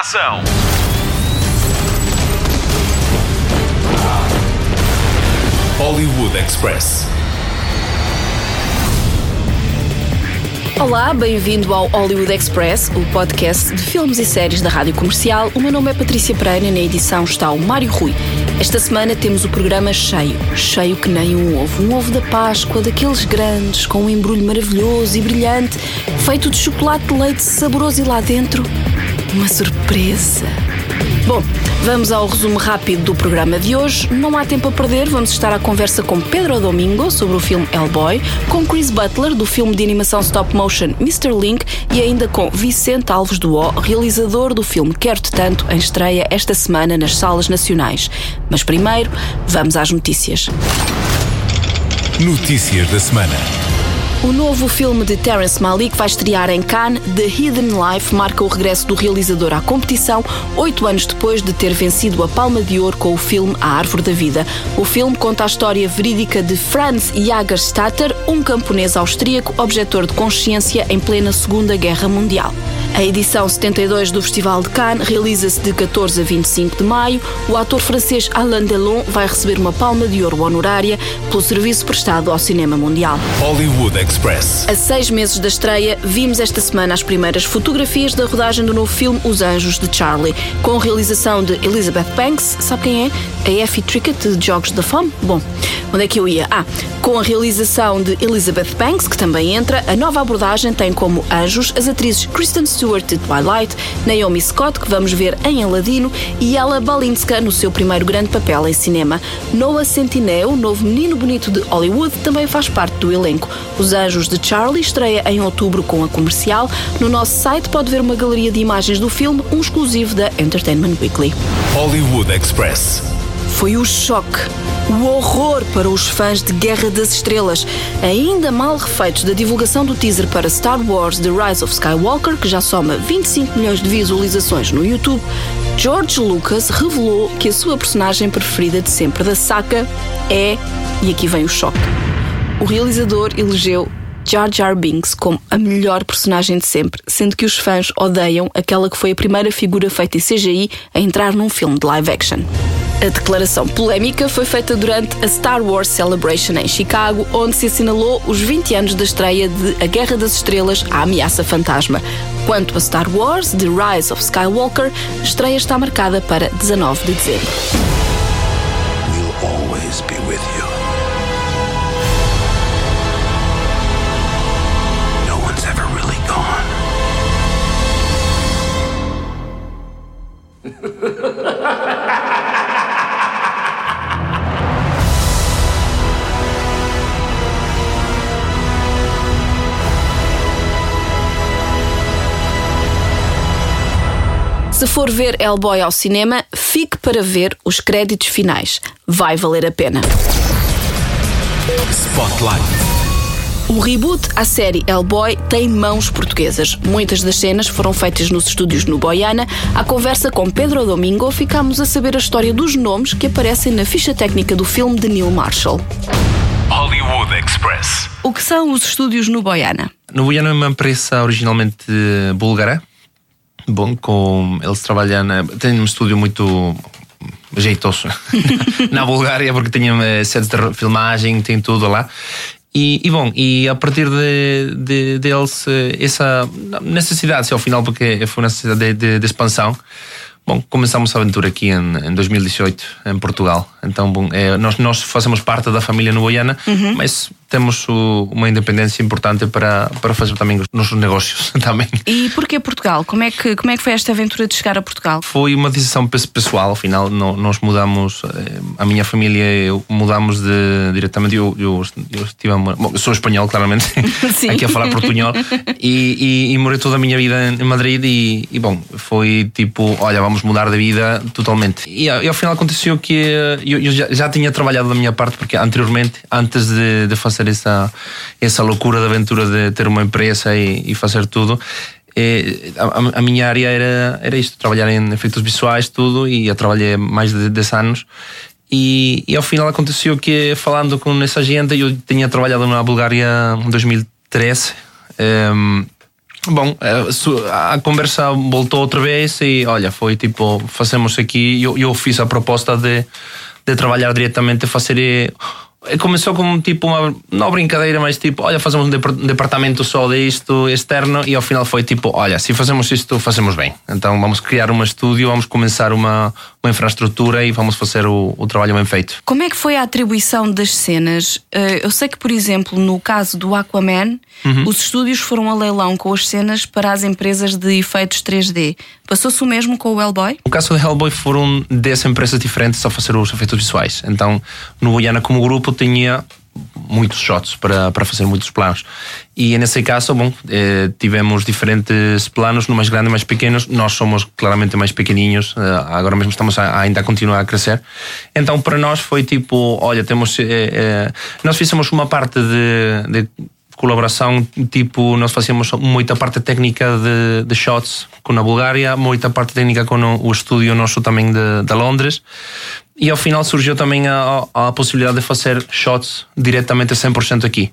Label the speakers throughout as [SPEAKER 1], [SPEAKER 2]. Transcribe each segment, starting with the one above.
[SPEAKER 1] ação.
[SPEAKER 2] Hollywood Express.
[SPEAKER 3] Olá, bem-vindo ao Hollywood Express, o podcast de filmes e séries da Rádio Comercial. O meu nome é Patrícia Pereira e na edição está o Mário Rui. Esta semana temos o programa cheio, cheio que nem um ovo. Um ovo da Páscoa, daqueles grandes, com um embrulho maravilhoso e brilhante, feito de chocolate de leite saboroso e lá dentro, uma surpresa. Bom, vamos ao resumo rápido do programa de hoje. Não há tempo a perder, vamos estar à conversa com Pedro Domingo sobre o filme Hellboy, com Chris Butler do filme de animação stop motion Mr. Link e ainda com Vicente Alves O, realizador do filme Quero-te Tanto, em estreia esta semana nas salas nacionais. Mas primeiro, vamos às notícias.
[SPEAKER 2] Notícias da semana.
[SPEAKER 3] O novo filme de Terrence Malick vai estrear em Cannes. The Hidden Life marca o regresso do realizador à competição, oito anos depois de ter vencido a Palma de Ouro com o filme A Árvore da Vida. O filme conta a história verídica de Franz Jagerstatter, um camponês austríaco objetor de consciência em plena Segunda Guerra Mundial. A edição 72 do Festival de Cannes realiza-se de 14 a 25 de maio. O ator francês Alain Delon vai receber uma palma de ouro honorária pelo serviço prestado ao cinema mundial.
[SPEAKER 2] Hollywood Express.
[SPEAKER 3] A seis meses da estreia, vimos esta semana as primeiras fotografias da rodagem do novo filme Os Anjos de Charlie, com a realização de Elizabeth Banks, sabe quem é? A Effie Trickett de Jogos da Fome? Bom, onde é que eu ia? Ah, com a realização de Elizabeth Banks, que também entra, a nova abordagem tem como anjos as atrizes Kristen Stewart de Twilight, Naomi Scott, que vamos ver em Aladino, e Ella Balinska no seu primeiro grande papel em cinema. Noah Centineo, novo menino bonito de Hollywood, também faz parte do elenco. Os Anjos de Charlie estreia em outubro com a comercial. No nosso site pode ver uma galeria de imagens do filme, um exclusivo da Entertainment Weekly.
[SPEAKER 2] Hollywood Express.
[SPEAKER 3] Foi o choque, o horror para os fãs de Guerra das Estrelas, ainda mal refeitos da divulgação do teaser para Star Wars The Rise of Skywalker, que já soma 25 milhões de visualizações no YouTube. George Lucas revelou que a sua personagem preferida de sempre da saga é, e aqui vem o choque, o realizador elegeu Jar Jar Binks como a melhor personagem de sempre, sendo que os fãs odeiam aquela que foi a primeira figura feita em CGI a entrar num filme de live action. A declaração polémica foi feita durante a Star Wars Celebration em Chicago, onde se assinalou os 20 anos da estreia de A Guerra das Estrelas A Ameaça Fantasma. Quanto a Star Wars The Rise of Skywalker, a estreia está marcada para 19 de dezembro. Se for ver Hellboy ao cinema, fique para ver os créditos finais. Vai valer a pena.
[SPEAKER 2] Spotlight.
[SPEAKER 3] O reboot à série Hellboy tem mãos portuguesas. Muitas das cenas foram feitas nos estúdios no Boiana. À conversa com Pedro Domingo, ficámos a saber a história dos nomes que aparecem na ficha técnica do filme de Neil Marshall.
[SPEAKER 2] Hollywood Express.
[SPEAKER 3] O que são os estúdios no Boiana?
[SPEAKER 4] No Boiano é uma empresa originalmente búlgara. Bom, com eles trabalham. na- Têm um estúdio muito jeitoso na Bulgária, porque tinham eh, sedes de filmagem, tem tudo lá. E, e bom, e a partir de, de, deles, eh, essa necessidade, ao final, porque foi uma necessidade de, de, de expansão. Bom, começamos a aventura aqui em, em 2018, em Portugal. Então, bom, eh, nós, nós fazemos parte da família Nuboiana, mas temos o- uma independência importante para, para fazer também os nossos negócios também.
[SPEAKER 3] E porquê Portugal? Como é, que, como é que foi esta aventura de chegar a Portugal?
[SPEAKER 4] Foi uma decisão pes- pessoal, afinal, no- nós mudamos, eh, a minha família, eu mudamos de, diretamente, eu, eu, eu estive, bom, sou espanhol, claramente, aqui a falar portunhol, e, e, e morei toda a minha vida em Madrid e, e, bom, foi tipo, olha, vamos mudar de vida totalmente. E, a- e ao final aconteceu que eh, eu, eu já, já tinha trabalhado da minha parte, porque anteriormente, antes de, de fazer essa, essa loucura de aventura de ter uma empresa e, e fazer tudo, eh, a, a minha área era, era isto, trabalhar em efeitos visuais, tudo, e eu trabalhei mais de 10 anos. E, e ao final aconteceu que, falando com essa gente, eu tinha trabalhado na Bulgária em 2013. ehm, Bom, eh, a conversa voltou outra vez e olha, foi tipo, fazemos aqui, eu, eu fiz a proposta de, de trabalhar diretamente, fazer. Eh, Começou como tipo uma, não brincadeira, mas tipo, olha, fazemos um depar- departamento só disto externo e ao final foi tipo, olha, se fazemos isto, fazemos bem. Então vamos criar um estúdio, vamos começar uma, uma infraestrutura e vamos fazer o, o trabalho bem feito.
[SPEAKER 3] Como é que foi a atribuição das cenas? Eh, Eu sei que, por exemplo, no caso do Aquaman,
[SPEAKER 4] Uhum.
[SPEAKER 3] os estúdios foram a leilão com as cenas para as empresas de efeitos 3D. Passou-se o mesmo com o Hellboy?
[SPEAKER 4] No caso de Hellboy foram 10 empresas diferentes a fazer os efeitos visuais. Então, no Boiana como grupo tinha muitos shots para, para fazer muitos planos. E nesse caso, bom, eh, tivemos diferentes planos, no mais grande e mais pequenos. Nós somos claramente mais pequenininhos, eh, agora mesmo estamos a, ainda a continuar a crescer. Então, para nós foi tipo, olha, temos. eh, eh, nós fizemos uma parte de- de colaboração, tipo, nós fazíamos muita parte técnica de, de shots com a Bulgária, muita parte técnica com o, o estúdio nosso também de, de Londres. E ao final surgiu também a, a possibilidade de fazer shots diretamente 100% aqui.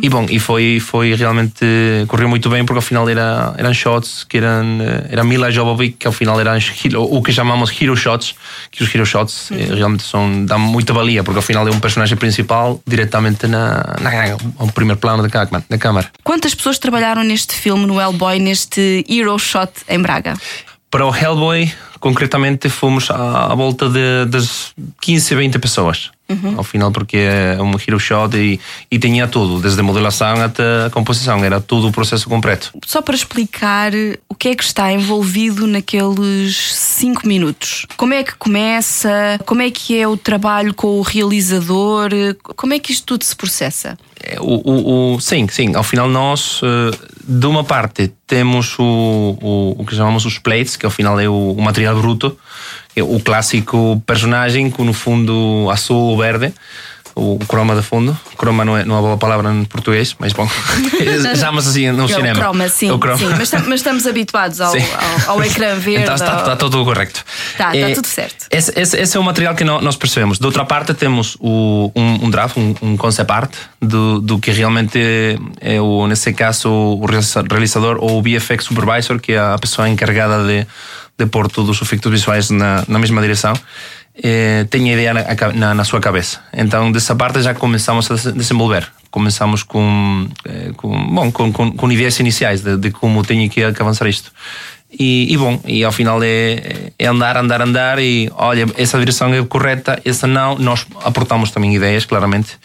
[SPEAKER 4] E bom, e foi, foi realmente. correu muito bem porque ao final era, eram shots que eram. eh, Era Mila Jovovich, que ao final eram o que chamamos hero shots, que os hero shots eh, realmente são, dão muita valia porque ao final é um personagem principal diretamente na, na, no primeiro plano da, da câmara.
[SPEAKER 3] Quantas pessoas trabalharam neste filme, no Hellboy, neste Hero Shot em Braga?
[SPEAKER 4] Para o Hellboy, concretamente, fomos à, à volta de, das 15 a 20 pessoas. Ao final, porque é um hero shot e, e tinha tudo, desde a modelação até a composição, era tudo o processo completo.
[SPEAKER 3] Só para explicar o que é que está envolvido naqueles 5 minutos. Como é que começa? Como é que é o trabalho com o realizador? Como é que isto tudo se processa?
[SPEAKER 4] É, O, o, o- sim, sim, ao final nós, eh, de uma parte, temos o, o, que chamamos os plates, que ao final é o, o bruto, é o clássico personagem com no fundo azul ou verde, o croma de fundo. Croma não é, não é uma boa palavra em português, mas bom, chamamos assim no
[SPEAKER 3] É
[SPEAKER 4] cinema.
[SPEAKER 3] o croma, sim.
[SPEAKER 4] É o croma.
[SPEAKER 3] sim. Mas, mas estamos habituados ao, ao, ao ecrã verde.
[SPEAKER 4] Então está,
[SPEAKER 3] ao-
[SPEAKER 4] está tudo correto.
[SPEAKER 3] Tá, está
[SPEAKER 4] Eh,
[SPEAKER 3] tudo certo.
[SPEAKER 4] Esse, esse- esse é o material que nó- nós percebemos. De outra parte, temos o, um, um draft, um, um concept art do, do que realmente é, o, nesse caso, o realiza- realizador ou o VFX supervisor, que é a pessoa encarregada de, de todos os efeitos visuais na, na mesma direção. eh, tem a ideia na, na, na sua cabeça. Então, dessa parte já começamos a des- desenvolver. Começamos com, eh, com, bom, com, com, com ideias iniciais de, de como tenho que avançar isto. E, e bom, e ao final é, é andar, andar, andar e olha, essa direção é correta, essa não. Nós aportamos também ideias, claramente,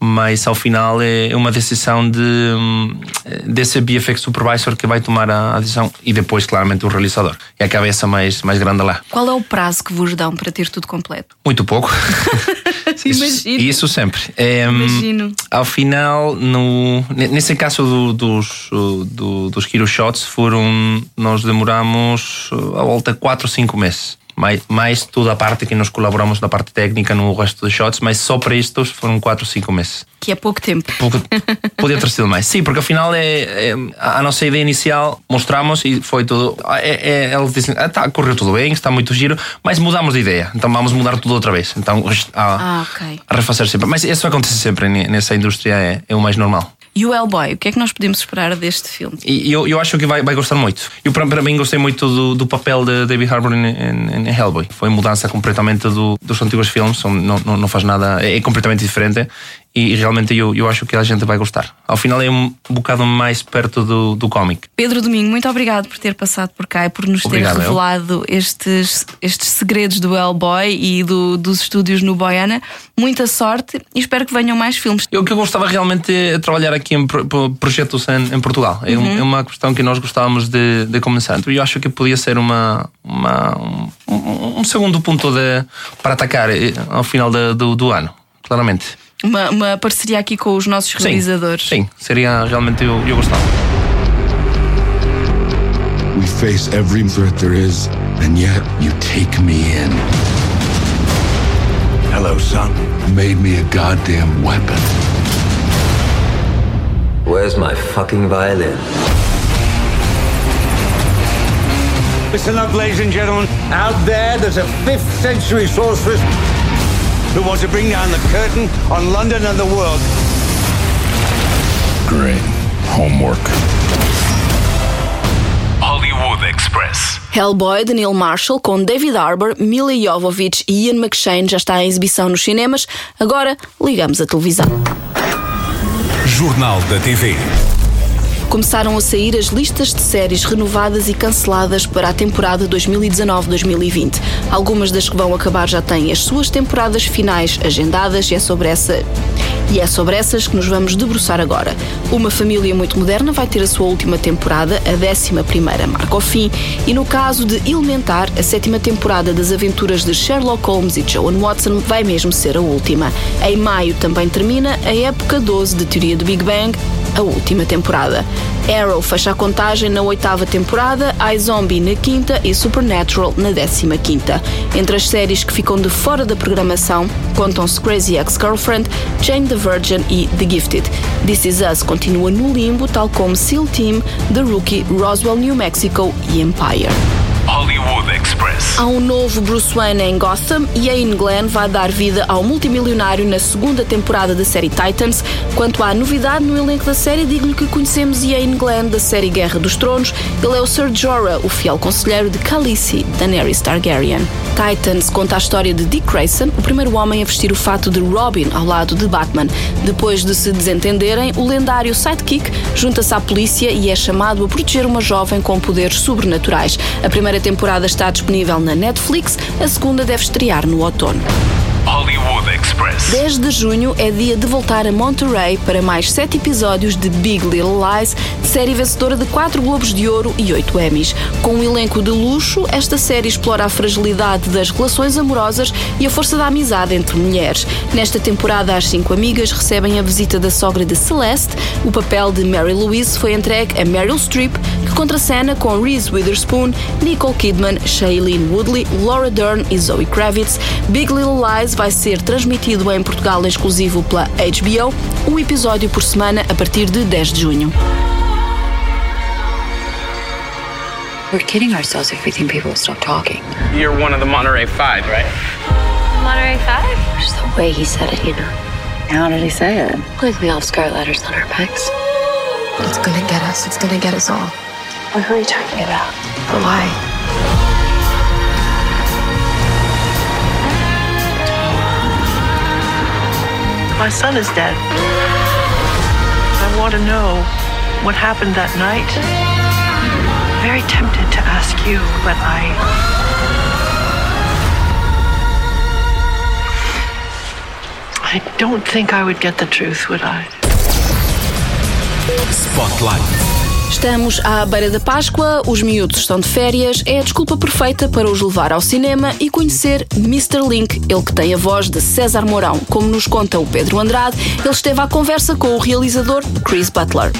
[SPEAKER 4] mas ao final é uma decisão de, hum, desse VFX supervisor que vai tomar a, decisão e depois, claramente, o realizador. É a cabeça mais, mais grande lá.
[SPEAKER 3] Qual é o prazo que vos dão para ter tudo completo?
[SPEAKER 4] Muito pouco. isso,
[SPEAKER 3] Imagino.
[SPEAKER 4] isso sempre. É, hum,
[SPEAKER 3] Imagino.
[SPEAKER 4] Ao final, no, ne- nesse caso do- dos, uh, do- dos Hero Shots, foram, nós demoramos uh, a volta de 4 ou 5 meses. Mais, mais toda a parte que nós colaboramos na parte técnica no resto dos shots, mas só para estes foram 4 ou 5 meses.
[SPEAKER 3] Que é pouco tempo.
[SPEAKER 4] Pouco- podia ter sido mais. Sim, porque afinal é, é- a nossa ideia inicial mostramos e foi tudo. É, é, eles dizem, ah, tá, correu tudo bem, está muito giro, mas mudamos de ideia. Então vamos mudar tudo outra vez. Então a,
[SPEAKER 3] Ah, ok.
[SPEAKER 4] a refazer sempre. Mas isso acontece sempre ne- nessa indústria, é, é o mais normal.
[SPEAKER 3] E o Hellboy, o que é que nós podemos esperar deste filme?
[SPEAKER 4] E eu, eu acho que vai, vai gostar muito. Eu, para, mim, gostei muito do, do papel de David Harbour em, em, em Hellboy. Foi mudança completamente do, dos antigos filmes, não, não, não faz nada, é, é completamente diferente. E, realmente eu, eu acho que a gente vai gostar. Ao final é um bocado mais perto do, do cómic.
[SPEAKER 3] Pedro Domingo, muito obrigado por ter passado por cá e por nos
[SPEAKER 4] Obrigado,
[SPEAKER 3] ter
[SPEAKER 4] eu.
[SPEAKER 3] revelado estes, estes segredos do Hellboy e do- dos estúdios no Boiana. Muita sorte e espero que venham mais filmes.
[SPEAKER 4] Eu que eu gostava realmente é trabalhar aqui em pro- pro- projetos em, em Portugal. É, um- é uma questão que nós gostávamos de, de começar. Então eu acho que podia ser uma, uma- um, um segundo ponto de, para atacar eh, ao final de- do, do ano, claramente.
[SPEAKER 3] Uma, uma parceria aqui com os nossos
[SPEAKER 4] Sim,
[SPEAKER 3] realizadores.
[SPEAKER 4] Sim, seria realmente eu, eu gostava.
[SPEAKER 1] We face every threat there is, and yet you take me in.
[SPEAKER 5] Hello, son.
[SPEAKER 1] Made me a goddamn weapon.
[SPEAKER 6] Where's my fucking violin?
[SPEAKER 7] Listen up, ladies and gentlemen. Out there, there's a 5th century sorceress who wants to bring down the curtain on London and the world.
[SPEAKER 1] Great. Homework.
[SPEAKER 2] Hollywood Express.
[SPEAKER 3] Hellboy de Neil Marshall com David Harbour, Mila Jovovich e Ian McShane já está em exibição nos cinemas. Agora ligamos a televisão.
[SPEAKER 2] Jornal da TV.
[SPEAKER 3] Começaram a sair as listas de séries renovadas e canceladas para a temporada 2019-2020. Algumas das que vão acabar já têm as suas temporadas finais agendadas e é sobre essa e é sobre essas que nos vamos debruçar agora. Uma família muito moderna vai ter a sua última temporada, a 11 primeira marca ao fim, e no caso de Elementar, a sétima temporada das aventuras de Sherlock Holmes e Joan Watson vai mesmo ser a última. Em maio também termina a época 12 de Teoria do Big Bang, a última temporada. Arrow fecha a contagem na oitava temporada, iZombie na quinta e Supernatural na décima quinta. Entre as séries que ficam de fora da programação contam-se Crazy Ex-Girlfriend, Jane the Virgin e The Gifted. This Is Us continua no limbo, tal como SEAL Team, The Rookie, Roswell, New Mexico e Empire.
[SPEAKER 2] Hollywood Express.
[SPEAKER 3] Há um novo Bruce Wayne em Gotham e Ian Glenn vai dar vida ao multimilionário na segunda temporada da série Titans. Quanto à novidade no elenco da série, digo-lhe que conhecemos Ian Glenn da série Guerra dos Tronos. Ele é o Ser Jorah, o fiel conselheiro de Khaleesi, Daenerys Targaryen. Titans conta a história de Dick Grayson, o primeiro homem a vestir o fato de Robin ao lado de Batman. Depois de se desentenderem, o lendário sidekick junta-se à polícia e é chamado a proteger uma jovem com poderes sobrenaturais. A primeira temporada está disponível na Netflix, a segunda deve estrear no outono.
[SPEAKER 2] Hollywood Express.
[SPEAKER 3] 10 de junho é dia de voltar a Monterey para mais 7 episódios de Big Little Lies, série vencedora de 4 Globos de Ouro e 8 Emmys. Com um elenco de luxo, esta série explora a fragilidade das relações amorosas e a força da amizade entre mulheres. Nesta temporada, as cinco amigas recebem a visita da sogra de Celeste. O papel de Mary Louise foi entregue a Meryl Streep, contracena com Reese Witherspoon, Nicole Kidman, Shailene Woodley, Laura Dern e Zoe Kravitz. Big Little Lies vai ser transmitido em Portugal exclusivo pela HBO, um episódio por semana a partir de 10 de junho.
[SPEAKER 8] We're kidding ourselves if we think people will stop talking.
[SPEAKER 9] You're one of the Monterey Five, right?
[SPEAKER 8] Monterey Five? Just the way he said it, you know.
[SPEAKER 10] How did he say it?
[SPEAKER 8] Like we all have scarlet letters on our backs.
[SPEAKER 10] It's gonna get us. It's gonna get us all.
[SPEAKER 8] What are you talking about?
[SPEAKER 10] Why?
[SPEAKER 11] My son is dead. I want to know what happened that night. Very tempted to ask you, but I. I don't think I would get the truth, would I?
[SPEAKER 2] Spotlight.
[SPEAKER 3] Estamos à beira da Páscoa, os miúdos estão de férias, é a desculpa perfeita para os levar ao cinema e conhecer Mr. Link, ele que tem a voz de César Mourão. Como nos conta o Pedro Andrade, ele esteve à conversa com o realizador Chris Butler.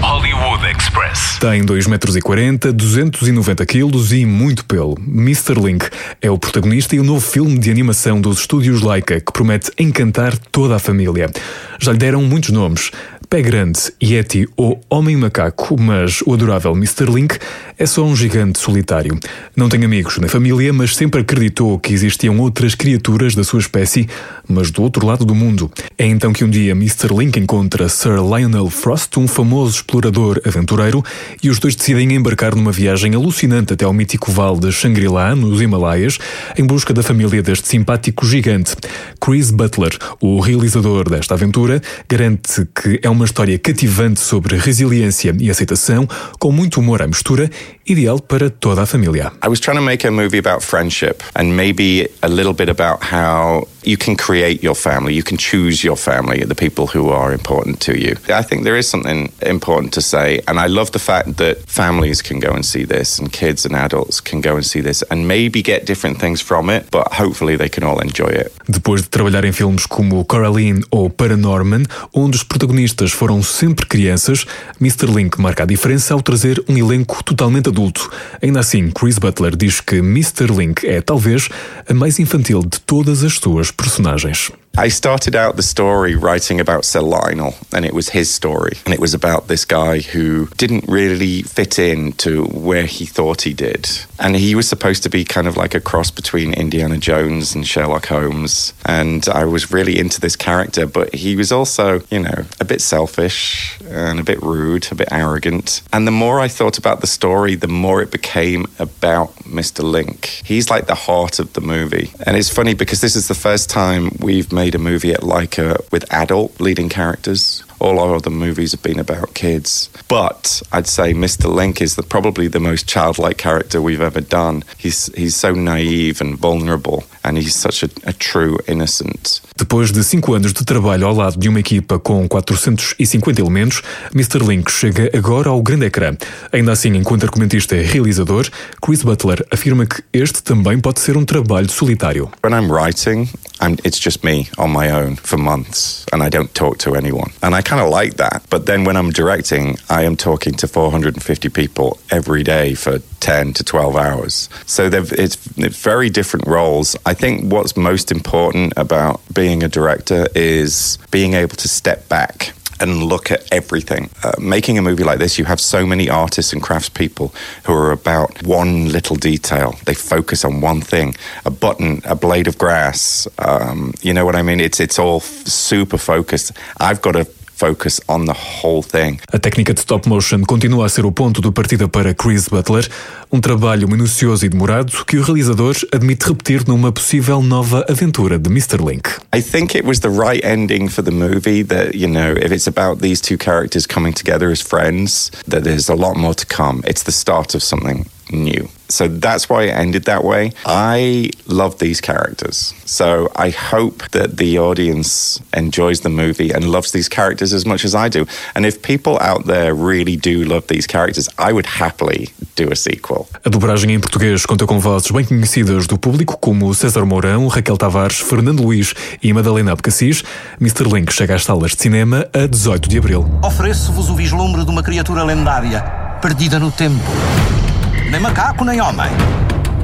[SPEAKER 2] Hollywood Express.
[SPEAKER 12] Tem 2,40m, 290 kg e muito pelo. Mr. Link é o protagonista e o novo filme de animação dos estúdios Laika que promete encantar toda a família. Já lhe deram muitos nomes. Pé Grande, Yeti ou Homem Macaco, mas o adorável Mr. Link é só um gigante solitário. Não tem amigos nem família, mas sempre acreditou que existiam outras criaturas da sua espécie, mas do outro lado do mundo. É então que um dia Mr. Link encontra Sir Lionel Frost, um famoso explorador aventureiro, e os dois decidem embarcar numa viagem alucinante até ao mítico vale de Shangri-La, nos Himalaias, em busca da família deste simpático gigante. Chris Butler, o realizador desta aventura, garante que é uma história cativante sobre resiliência e aceitação, com muito humor à mistura, ideal para toda a família.
[SPEAKER 13] I was trying to make a movie about friendship and maybe a little bit about how you can create your family, you can choose your family, the people who are important to you. I think there is something important to say, and I love the fact that families can go and see this, and kids and adults can go and see this, and maybe get different things from it, but hopefully they can all enjoy it.
[SPEAKER 12] Depois de trabalhar em filmes como Coraline ou Paranorman, onde os protagonistas foram sempre crianças, Mr. Link marca a diferença ao trazer um elenco totalmente adulto. Ainda assim, Chris Butler diz que Mr. Link é talvez a mais infantil de todas as suas personagens.
[SPEAKER 13] I started out the story writing about Sir Lionel, and it was his story. And it was about this guy who didn't really fit in to where he thought he did. And he was supposed to be kind of like a cross between Indiana Jones and Sherlock Holmes. And I was really into this character, but he was also, you know, a bit selfish and a bit rude, a bit arrogant. And the more I thought about the story, the more it became about Mr. Link. He's like the heart of the movie. And it's funny because this is the first time we've made a movie at Leica with adult leading characters. All our other movies have been about kids. But I'd say Mr. Link is the, probably the most childlike character we've ever done. He's, he's so naive and vulnerable, and he's such a, a true innocent.
[SPEAKER 12] Depois de cinco anos de trabalho ao lado de uma equipa com 450 elementos, Mr. Link chega agora ao grande ecrã. Ainda assim, enquanto argumentista e realizador, Chris Butler afirma que este também pode ser um trabalho solitário.
[SPEAKER 13] When I'm writing, I'm, it's just me on my own for months, and I don't talk to anyone. And I kind of like that. But then when I'm directing, I am talking to 450 people every day for 10 to 12 hours. So it's, it's very different roles. I think what's most important about being a director is being able to step back and look at everything. Uh, making a movie like this, you have so many artists and craftspeople who are about one little detail. They focus on one thing: a button, a blade of grass. Um, you know what I mean? It's it's all f- super focused. I've got to focus on the whole thing.
[SPEAKER 12] A técnica de stop motion continua a ser o ponto de partida para Chris Butler, um trabalho minucioso e demorado que o realizador admite repetir numa possível nova aventura de Mr. Link.
[SPEAKER 13] I think it was the right ending for the movie that, you know, if it's about these two characters coming together as friends, that there's a lot more to come. It's the start of something new. So that's why it ended that way. I love these characters. So I hope that the audience enjoys the movie and loves these characters as much as I do. And if people out there really do love these characters, I would happily do a sequel.
[SPEAKER 12] A dobragem em português conta com vozes bem conhecidas do público como César Mourão, Raquel Tavares, Fernando Luís e Madalena Abcacis. Mr. Link chega às salas de cinema a 18 de abril.
[SPEAKER 14] Ofereço-vos o vislumbre de uma criatura lendária, perdida no tempo. Nem macaco, nem homem.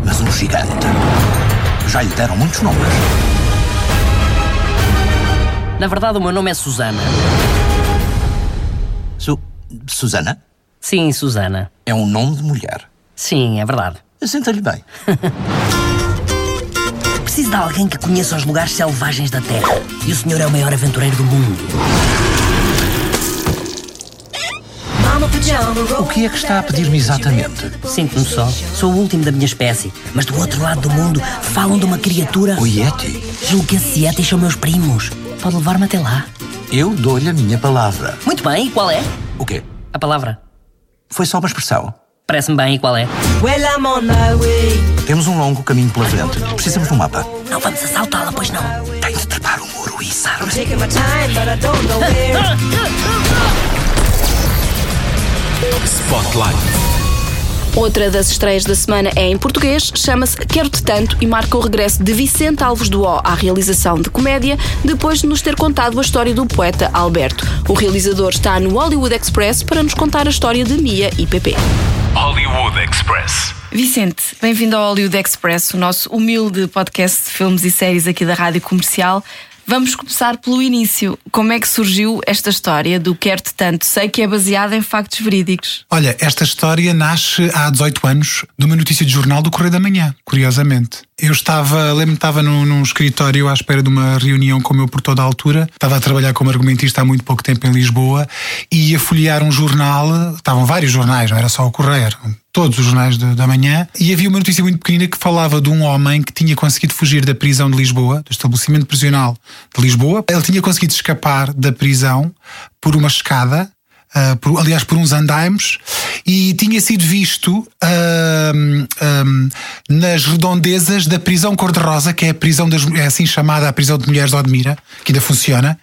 [SPEAKER 14] Mas um gigante. Já lhe deram muitos nomes.
[SPEAKER 15] Na verdade, o meu nome é Susana.
[SPEAKER 14] Su Susana?
[SPEAKER 15] Sim, Susana.
[SPEAKER 14] É um nome de mulher.
[SPEAKER 15] Sim, é verdade.
[SPEAKER 14] Senta-lhe bem.
[SPEAKER 15] Preciso de alguém que conheça os lugares selvagens da Terra. E o senhor é o maior aventureiro do mundo.
[SPEAKER 14] O que é que está a pedir-me exatamente?
[SPEAKER 15] Sinto-me só. Sou o último da minha espécie. Mas do outro lado do mundo falam de uma criatura.
[SPEAKER 14] O Yeti?
[SPEAKER 15] Julgo que esses Yetis são meus primos. Pode levar-me até lá.
[SPEAKER 14] Eu dou-lhe a minha palavra.
[SPEAKER 15] Muito bem, e qual é?
[SPEAKER 14] O quê?
[SPEAKER 15] A palavra.
[SPEAKER 14] Foi só uma expressão.
[SPEAKER 15] Parece-me bem, e qual é?
[SPEAKER 14] Temos um longo caminho pela frente. Precisamos de um mapa.
[SPEAKER 15] Não vamos assaltá-la, pois não.
[SPEAKER 14] Tem de trepar o muro e sabe.
[SPEAKER 2] Spotlight.
[SPEAKER 3] Outra das estreias da semana é em português, chama-se Quero-te Tanto e marca o regresso de Vicente Alves do O à realização de comédia, depois de nos ter contado a história do poeta Alberto. O realizador está no Hollywood Express para nos contar a história de Mia e Pepe.
[SPEAKER 2] Hollywood Express.
[SPEAKER 16] Vicente, bem-vindo ao Hollywood Express, o nosso humilde podcast de filmes e séries aqui da Rádio Comercial. Vamos começar pelo início. Como é que surgiu esta história do Quero-te Tanto? Sei que é baseada em factos verídicos.
[SPEAKER 17] Olha, esta história nasce há 18 anos de uma notícia de jornal do Correio da Manhã, curiosamente. Eu estava, lembro-me, estava num, num escritório à espera de uma reunião com o meu portador da altura. Estava a trabalhar como argumentista há muito pouco tempo em Lisboa e ia folhear um jornal. Estavam vários jornais, não era só o Correio, todos os jornais de, da manhã. E havia uma notícia muito pequenina que falava de um homem que tinha conseguido fugir da prisão de Lisboa, do estabelecimento prisional de Lisboa. Ele tinha conseguido escapar da prisão por uma escada. Uh, por, aliás, por uns andaimes, e tinha sido visto uh, um, nas redondezas da prisão cor-de-rosa, que é a prisão das, é assim chamada a prisão de mulheres de Odmira, que ainda funciona,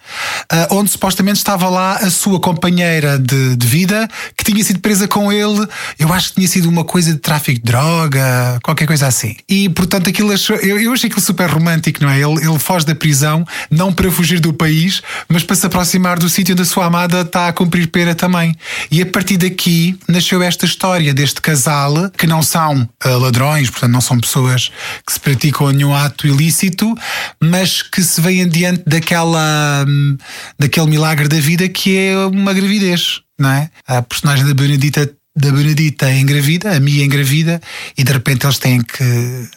[SPEAKER 17] uh, onde supostamente estava lá a sua companheira de, de, vida, que tinha sido presa com ele. Eu acho que tinha sido uma coisa de tráfico de droga, qualquer coisa assim. E portanto, aquilo achou, eu, eu achei aquilo super romântico, não é? Ele, ele foge da prisão, não para fugir do país, mas para se aproximar do sítio onde a sua amada está a cumprir pena também. E a partir daqui nasceu esta história deste casal que não são uh, ladrões, portanto não são pessoas que se praticam nenhum ato ilícito, mas que se veem diante daquela, um, daquele milagre da vida que é uma gravidez, não é? A personagem da Benedita da Benedita é engravida, a Mia é engravida e de repente eles têm que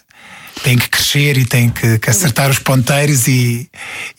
[SPEAKER 17] têm que crescer e têm que, que acertar os ponteiros e,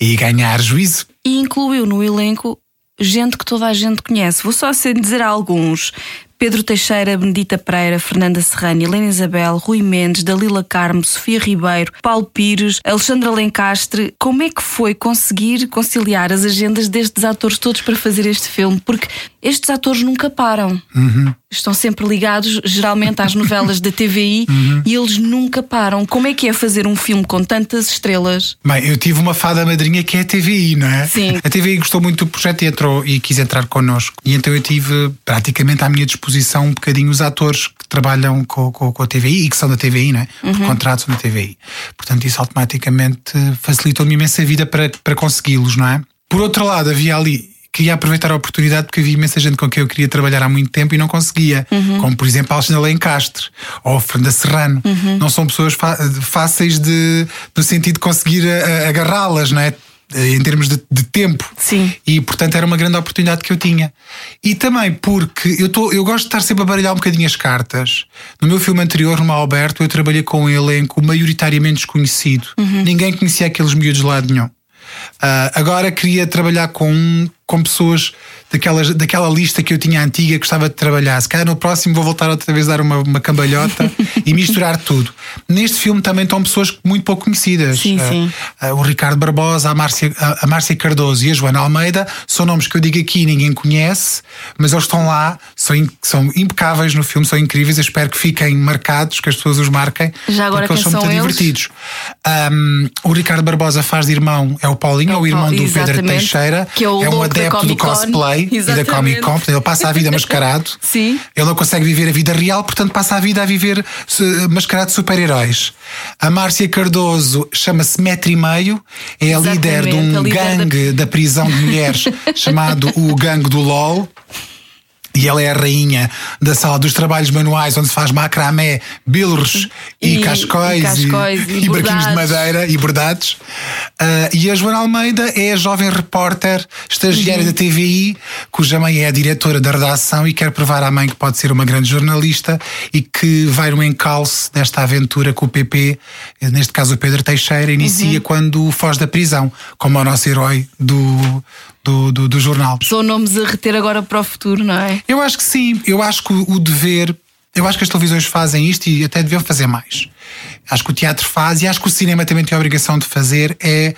[SPEAKER 17] e ganhar juízo.
[SPEAKER 16] E incluiu no elenco gente que toda a gente conhece. Vou só assim dizer alguns. Pedro Teixeira, Benedita Pereira, Fernanda Serrani, Helena Isabel, Rui Mendes, Dalila Carmo, Sofia Ribeiro, Paulo Pires, Alexandra Lencastre. Como é que foi conseguir conciliar as agendas destes atores todos para fazer este filme? Porque estes atores nunca param.
[SPEAKER 17] Uhum.
[SPEAKER 16] Estão sempre ligados, geralmente, às novelas da TVI
[SPEAKER 17] Uhum.
[SPEAKER 16] e eles nunca param. Como é que é fazer um filme com tantas estrelas?
[SPEAKER 17] Bem, eu tive uma fada madrinha que é a TVI, não é?
[SPEAKER 16] Sim.
[SPEAKER 17] A TVI gostou muito do projeto e entrou e quis entrar connosco. E então eu tive praticamente à minha disposição um bocadinho os atores que trabalham com, com, com a TVI e que são da TVI, não é? Por
[SPEAKER 16] Uhum.
[SPEAKER 17] contrato são da TVI. Portanto, isso automaticamente facilitou-me imensa vida para, para consegui-los, não é? Por outro lado, havia ali. Queria aproveitar a oportunidade porque havia imensa gente com quem eu queria trabalhar há muito tempo e não conseguia.
[SPEAKER 16] Uhum.
[SPEAKER 17] Como, por exemplo, a Alexandra Lencastre ou Fernanda Serrano.
[SPEAKER 16] Uhum.
[SPEAKER 17] Não são pessoas fáceis de, no sentido de conseguir a- a- agarrá-las, não é? Em termos de, de tempo.
[SPEAKER 16] Sim.
[SPEAKER 17] E portanto era uma grande oportunidade que eu tinha. E também porque eu, tô, eu gosto de estar sempre a baralhar um bocadinho as cartas. No meu filme anterior, no Alberto, eu trabalhei com um elenco maioritariamente desconhecido.
[SPEAKER 16] Uhum.
[SPEAKER 17] Ninguém conhecia aqueles miúdos de lado nenhum. Ah, agora queria trabalhar com, com pessoas daquelas, daquela lista que eu tinha antiga que gostava de trabalhar. Se calhar no próximo vou voltar outra vez a dar uma, uma cambalhota e misturar tudo. Neste filme também estão pessoas muito pouco conhecidas.
[SPEAKER 16] Sim,
[SPEAKER 17] Ah,
[SPEAKER 16] sim.
[SPEAKER 17] ah, o Ricardo Barbosa, a Márcia, a, a Márcia Cardoso e a Joana Almeida são nomes que eu digo aqui e ninguém conhece, mas eles estão lá, são, são impecáveis no filme, são incríveis. Eu espero que fiquem marcados, que as pessoas os marquem.
[SPEAKER 16] Já agora
[SPEAKER 17] porque eles são
[SPEAKER 16] são
[SPEAKER 17] muito
[SPEAKER 16] eles?
[SPEAKER 17] divertidos. Ahm, o Ricardo Barbosa faz de irmão, é o Paulinho, é o irmão do Pedro. Teixeira,
[SPEAKER 16] Que é o
[SPEAKER 17] um
[SPEAKER 16] louco da
[SPEAKER 17] adepto do
[SPEAKER 16] Comic-Con.
[SPEAKER 17] cosplay e da
[SPEAKER 16] Exatamente.
[SPEAKER 17] Comic Con, portanto, ele passa a vida mascarado.
[SPEAKER 16] Sim.
[SPEAKER 17] Ele não consegue viver a vida real, portanto passa a vida a viver mascarado de super-heróis. A Márcia Cardoso chama-se Metro e Meio, é a
[SPEAKER 16] Exatamente,
[SPEAKER 17] líder de um
[SPEAKER 16] líder da-
[SPEAKER 17] gangue da... prisão de mulheres chamado o Gangue do LOL. E ela é a rainha da sala dos trabalhos manuais, onde se faz macramé, bilros e,
[SPEAKER 16] E-
[SPEAKER 17] cascóis,
[SPEAKER 16] e cascóis e
[SPEAKER 17] e barquinhos de madeira e bordados. Ah, e a Joana Almeida é a jovem repórter, estagiária
[SPEAKER 16] Uhum.
[SPEAKER 17] da TVI, cuja mãe é a diretora da redação e quer provar à mãe que pode ser uma grande jornalista e que vai no encalce desta aventura que o PP, neste caso o Pedro Teixeira, inicia
[SPEAKER 16] Uhum.
[SPEAKER 17] quando foge da prisão, como o nosso herói do, do, do, do jornal.
[SPEAKER 16] São nomes a reter agora para o futuro, não é?
[SPEAKER 17] Eu acho que sim. Eu acho que o dever. Eu acho que as televisões fazem isto e até deviam fazer mais. Acho que o teatro faz e acho que o cinema também tem a obrigação de fazer. É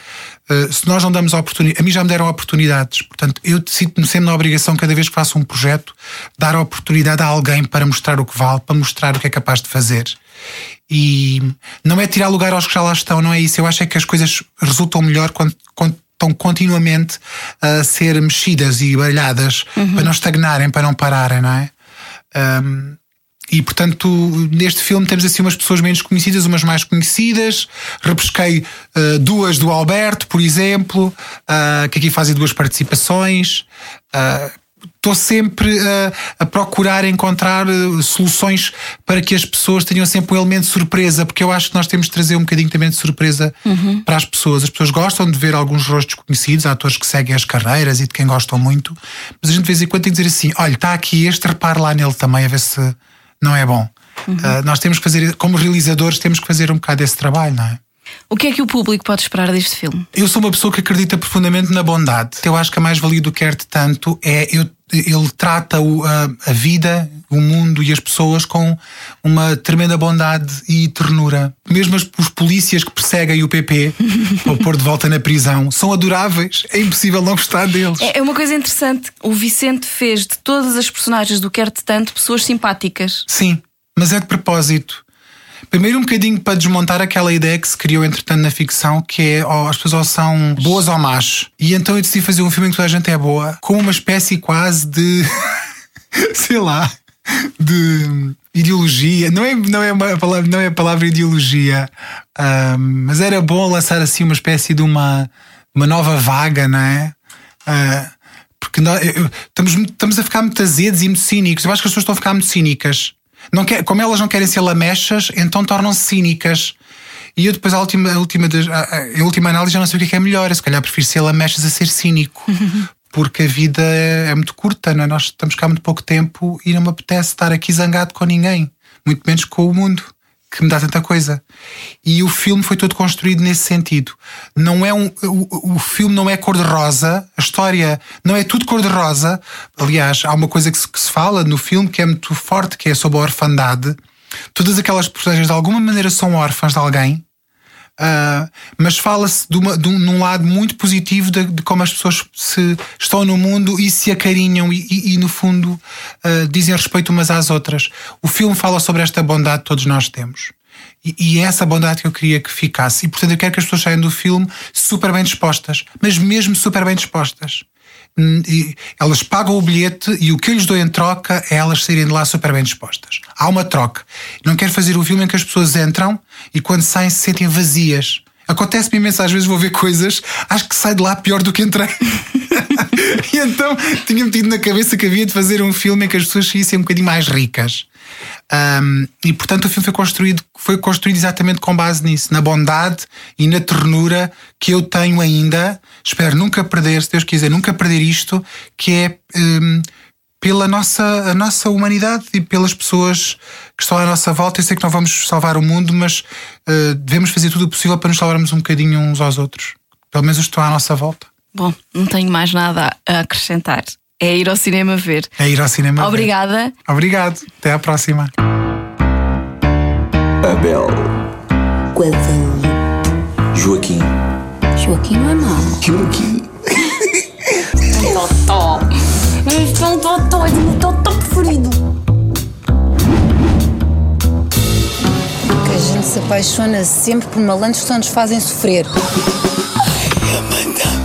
[SPEAKER 17] eh, se nós não damos oportunidades. A mim já me deram oportunidades. Portanto, eu sinto-me sempre na obrigação, cada vez que faço um projeto, dar a oportunidade a alguém para mostrar o que vale, para mostrar o que é capaz de fazer. E não é tirar lugar aos que já lá estão, não é isso. Eu acho é que as coisas resultam melhor quando, quando estão continuamente a ser mexidas e baralhadas para não estagnarem, para não pararem, não é? Um, e portanto, neste filme temos assim umas pessoas menos conhecidas, umas mais conhecidas. Repesquei uh, duas do Alberto, por exemplo, uh, que aqui fazem duas participações. Uh, Estou sempre uh, a procurar encontrar uh, soluções para que as pessoas tenham sempre um elemento de surpresa, porque eu acho que nós temos de trazer um bocadinho também de surpresa
[SPEAKER 16] Uhum.
[SPEAKER 17] para as pessoas. As pessoas gostam de ver alguns rostos conhecidos, há atores que seguem as carreiras e de quem gostam muito, mas a gente de vez em quando tem que dizer assim: olha, está aqui este, repare lá nele também, a ver se não é bom. Uh, nós temos que fazer, como realizadores, temos que fazer um bocado esse trabalho, não é?
[SPEAKER 16] O que é que o público pode esperar deste filme?
[SPEAKER 17] Eu sou uma pessoa que acredita profundamente na bondade. Eu acho que a mais-valia do Quer-te Tanto é eu, ele trata o, a, a vida, o mundo e as pessoas com uma tremenda bondade e ternura. Mesmo as- os polícias que perseguem o PP para o pôr de volta na prisão são adoráveis. É impossível não gostar deles.
[SPEAKER 16] É é uma coisa interessante. O Vicente fez de todas as personagens do Quer-te Tanto pessoas simpáticas.
[SPEAKER 17] Sim, mas é de propósito. Primeiro, um bocadinho para desmontar aquela ideia que se criou, entretanto, na ficção, que é ó, as pessoas ou são boas ou más. E então eu decidi fazer um filme em que toda a gente é boa, com uma espécie quase de. sei lá. de ideologia. Não é, não é, uma palavra, não é a palavra ideologia, mas era bom lançar assim uma espécie de uma, uma nova vaga, não é? Ah, Porque nós, estamos, estamos a ficar muito azedos e muito cínicos. Eu acho que as pessoas estão a ficar muito cínicas. Não quer, como elas não querem ser lamechas, então tornam-se cínicas. E eu depois, a última, a última, a, última análise, já não sei o que é, que é melhor. Se calhar prefiro ser lamechas a ser cínico. Porque a vida é, é muito curta, não é? Nós estamos cá há muito pouco tempo e não me apetece estar aqui zangado com ninguém. Muito menos com o mundo que me dá tanta coisa. E o filme foi todo construído nesse sentido. Não é um, o, o filme não é cor-de-rosa, a história não é tudo cor-de-rosa. Aliás, há uma coisa que se, que se, fala no filme que é muito forte, que é sobre a orfandade. Todas aquelas personagens de alguma maneira são órfãs de alguém. Uh, mas fala-se de, de um, num lado muito positivo de, de, como as pessoas se estão no mundo e se acarinham e, e, e no fundo uh, dizem respeito umas às outras. O filme fala sobre esta bondade que todos nós temos. E, e é essa bondade que eu queria que ficasse. E portanto eu quero que as pessoas saiam do filme super bem dispostas, mas mesmo super bem dispostas. Hum, elas pagam o bilhete e o que eu lhes dou em troca é elas saírem de lá super bem dispostas. Há uma troca. Não quero fazer o filme em que as pessoas entram e quando saem se sentem vazias. Acontece-me imenso, às vezes vou ver coisas, acho que sai de lá pior do que entrei. e então tinha metido na cabeça que havia de fazer um filme em que as pessoas saíssem um bocadinho mais ricas. Um, e portanto o filme foi construído, foi construído exatamente com base nisso, na bondade e na ternura que eu tenho ainda. Espero nunca perder, se Deus quiser, nunca perder isto, que é um, pela nossa, a nossa humanidade e pelas pessoas que estão à nossa volta. Eu sei que não vamos salvar o mundo, mas uh, devemos fazer tudo o possível para nos salvarmos um bocadinho uns aos outros. Pelo menos os que estão à nossa volta.
[SPEAKER 16] Bom, não tenho mais nada a acrescentar. É ir ao cinema ver.
[SPEAKER 17] É ir ao cinema
[SPEAKER 16] Obrigada.
[SPEAKER 17] ver. Obrigada. Obrigado. Até à próxima.
[SPEAKER 6] Abel. Guadalupe. Joaquim.
[SPEAKER 10] Joaquim não é mau.
[SPEAKER 6] Joaquim.
[SPEAKER 10] totó. Este é um totó. É o meu totó preferido. Que a gente se apaixona sempre por malandros que nos fazem sofrer. Amanda.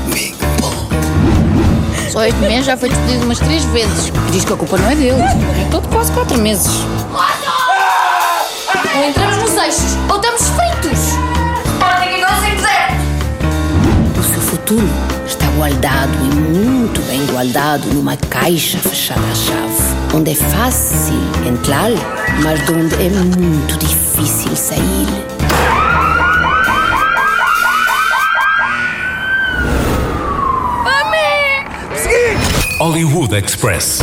[SPEAKER 10] 18 meses já foi despedido umas três vezes. Diz que a culpa não é dele. Eu estou de quase quatro meses. Ou entramos nos eixos, ou estamos feitos. Sporting igual sem.
[SPEAKER 18] O seu futuro está guardado e muito bem guardado numa caixa fechada à chave, onde é fácil entrar, mas de onde é muito difícil sair.
[SPEAKER 2] Hollywood Express.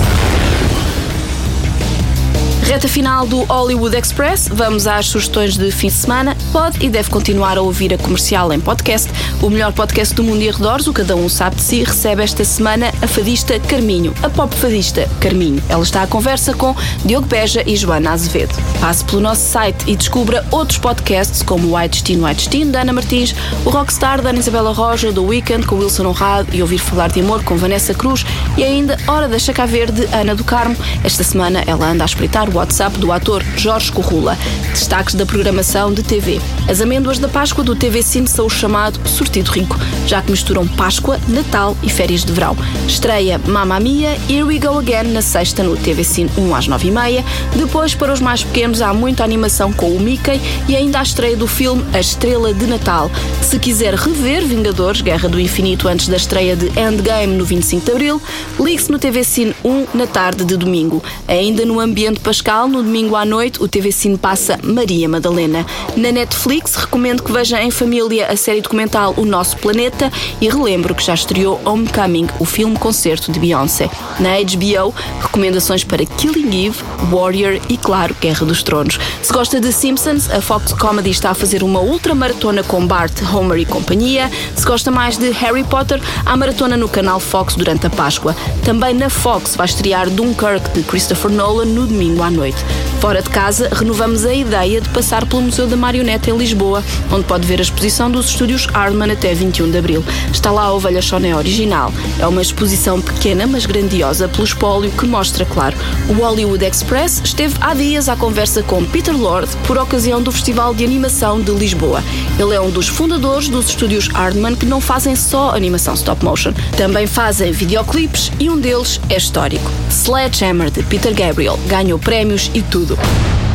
[SPEAKER 3] Reta final do Hollywood Express, vamos às sugestões de fim de semana. Pode e deve continuar a ouvir a comercial em podcast. O melhor podcast do mundo e arredores, o Cada Um Sabe de Si, recebe esta semana a fadista Carminho, a pop fadista Carminho. Ela está à conversa com Diogo Beja e Joana Azevedo. Passe pelo nosso site e descubra outros podcasts como White Steam, White Steam, da Ana Martins, o Rockstar da Ana Isabela Roja, do Weekend com Wilson Honrado e Ouvir Falar de Amor com Vanessa Cruz e ainda Hora da Chaca Verde, Ana do Carmo. Esta semana ela anda a espreitar o WhatsApp do ator Jorge Corrula. Destaques da programação de TV. As amêndoas da Páscoa do TV Cine são o chamado Rico, já que misturam Páscoa, Natal e férias de verão. Estreia Mamma Mia, Here We Go Again na sexta no TV Cine 1 às 9h30. Depois, para os mais pequenos, há muita animação com o Mickey e ainda a estreia do filme A Estrela de Natal. Se quiser rever Vingadores, Guerra do Infinito antes da estreia de Endgame no 25 de Abril, ligue-se no TV Cine 1 na tarde de domingo. Ainda no ambiente pascal, no domingo à noite, o TV Cine passa Maria Madalena. Na Netflix, recomendo que veja em família a série documental O Nosso Planeta e relembro que já estreou Homecoming, o filme concerto de Beyoncé. Na HBO, recomendações para Killing Eve, Warrior e, claro, Guerra dos Tronos. Se gosta de Simpsons, a Fox Comedy está a fazer uma ultramaratona com Bart, Homer e companhia. Se gosta mais de Harry Potter, há maratona no canal Fox durante a Páscoa. Também na Fox vai estrear Dunkirk de Christopher Nolan no domingo à noite. Fora de casa, renovamos a ideia de passar pelo Museu da Marioneta em Lisboa, onde pode ver a exposição dos estúdios Hardman até 21 de abril. Está lá a Ovelha Choné original. É uma exposição pequena, mas grandiosa, pelo espólio que mostra, claro. O Hollywood Express esteve há dias à conversa com Peter Lord por ocasião do Festival de Animação de Lisboa. Ele é um dos fundadores dos estúdios Hardman que não fazem só animação stop motion, também fazem videoclipes e um deles é histórico. Sledgehammer de Peter Gabriel ganhou prémios e tudo.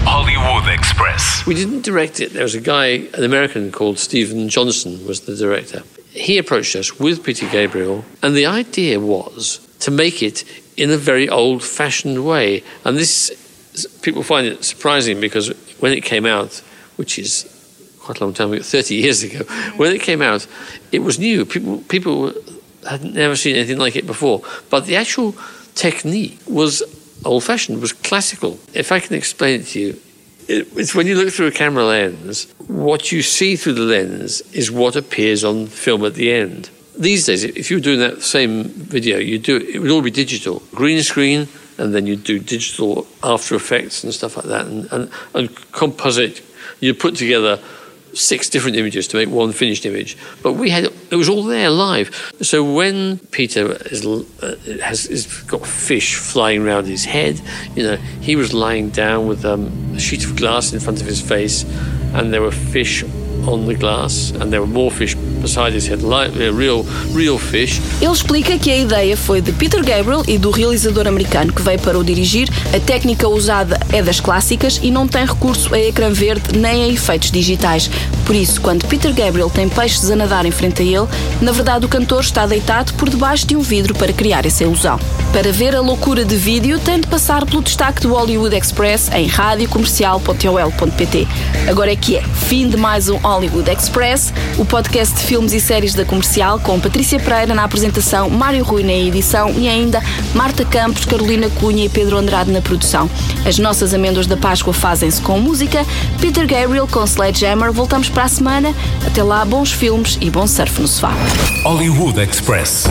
[SPEAKER 2] Hollywood Express.
[SPEAKER 19] We didn't direct it. There was a guy, an American called Stephen Johnson, was the director. He approached us with Peter Gabriel, and the idea was to make it in a very old fashioned way. And this, people find it surprising because when it came out, which is quite a long time ago, 30 years ago, when it came out, it was new. People, people had never seen anything like it before. But the actual technique was old fashioned, was classical. If I can explain it to you, it, it's when you look through a camera lens, what you see through the lens is what appears on film at the end. These days, if you were doing that same video, you do it would all be digital, green screen, and then you do digital After Effects and stuff like that, and, and, and composite. You put together six different images to make one finished image. But we had it was all there live. So when Peter is, uh, has got fish flying around his head, you know, he was lying down with um, a sheet of glass in front of his face, and there were fish on the glass, and there were more fish beside his head, real, real fish.
[SPEAKER 3] Ele explica que a ideia foi de Peter Gabriel e do realizador americano que veio para o dirigir. A técnica usada é das clássicas e não tem recurso a ecrã verde nem a efeitos digitais. Por isso, quando Peter Gabriel tem peixes a nadar em frente a ele, na verdade o cantor está deitado por debaixo de um vidro para criar essa ilusão. Para ver a loucura de vídeo, tem de passar pelo destaque do Hollywood Express em radiocomercial.ol.pt. Agora é que é fim de mais um Hollywood Express, o podcast de filmes e séries da comercial, com Patrícia Pereira na apresentação, Mário Rui na edição e ainda Marta Campos, Carolina Cunha e Pedro Andrade na produção. As nossas amêndoas da Páscoa fazem-se com música, Peter Gabriel com Sledgehammer. Voltamos para a semana. Até lá, bons filmes e bom surf no sofá.
[SPEAKER 2] Hollywood Express.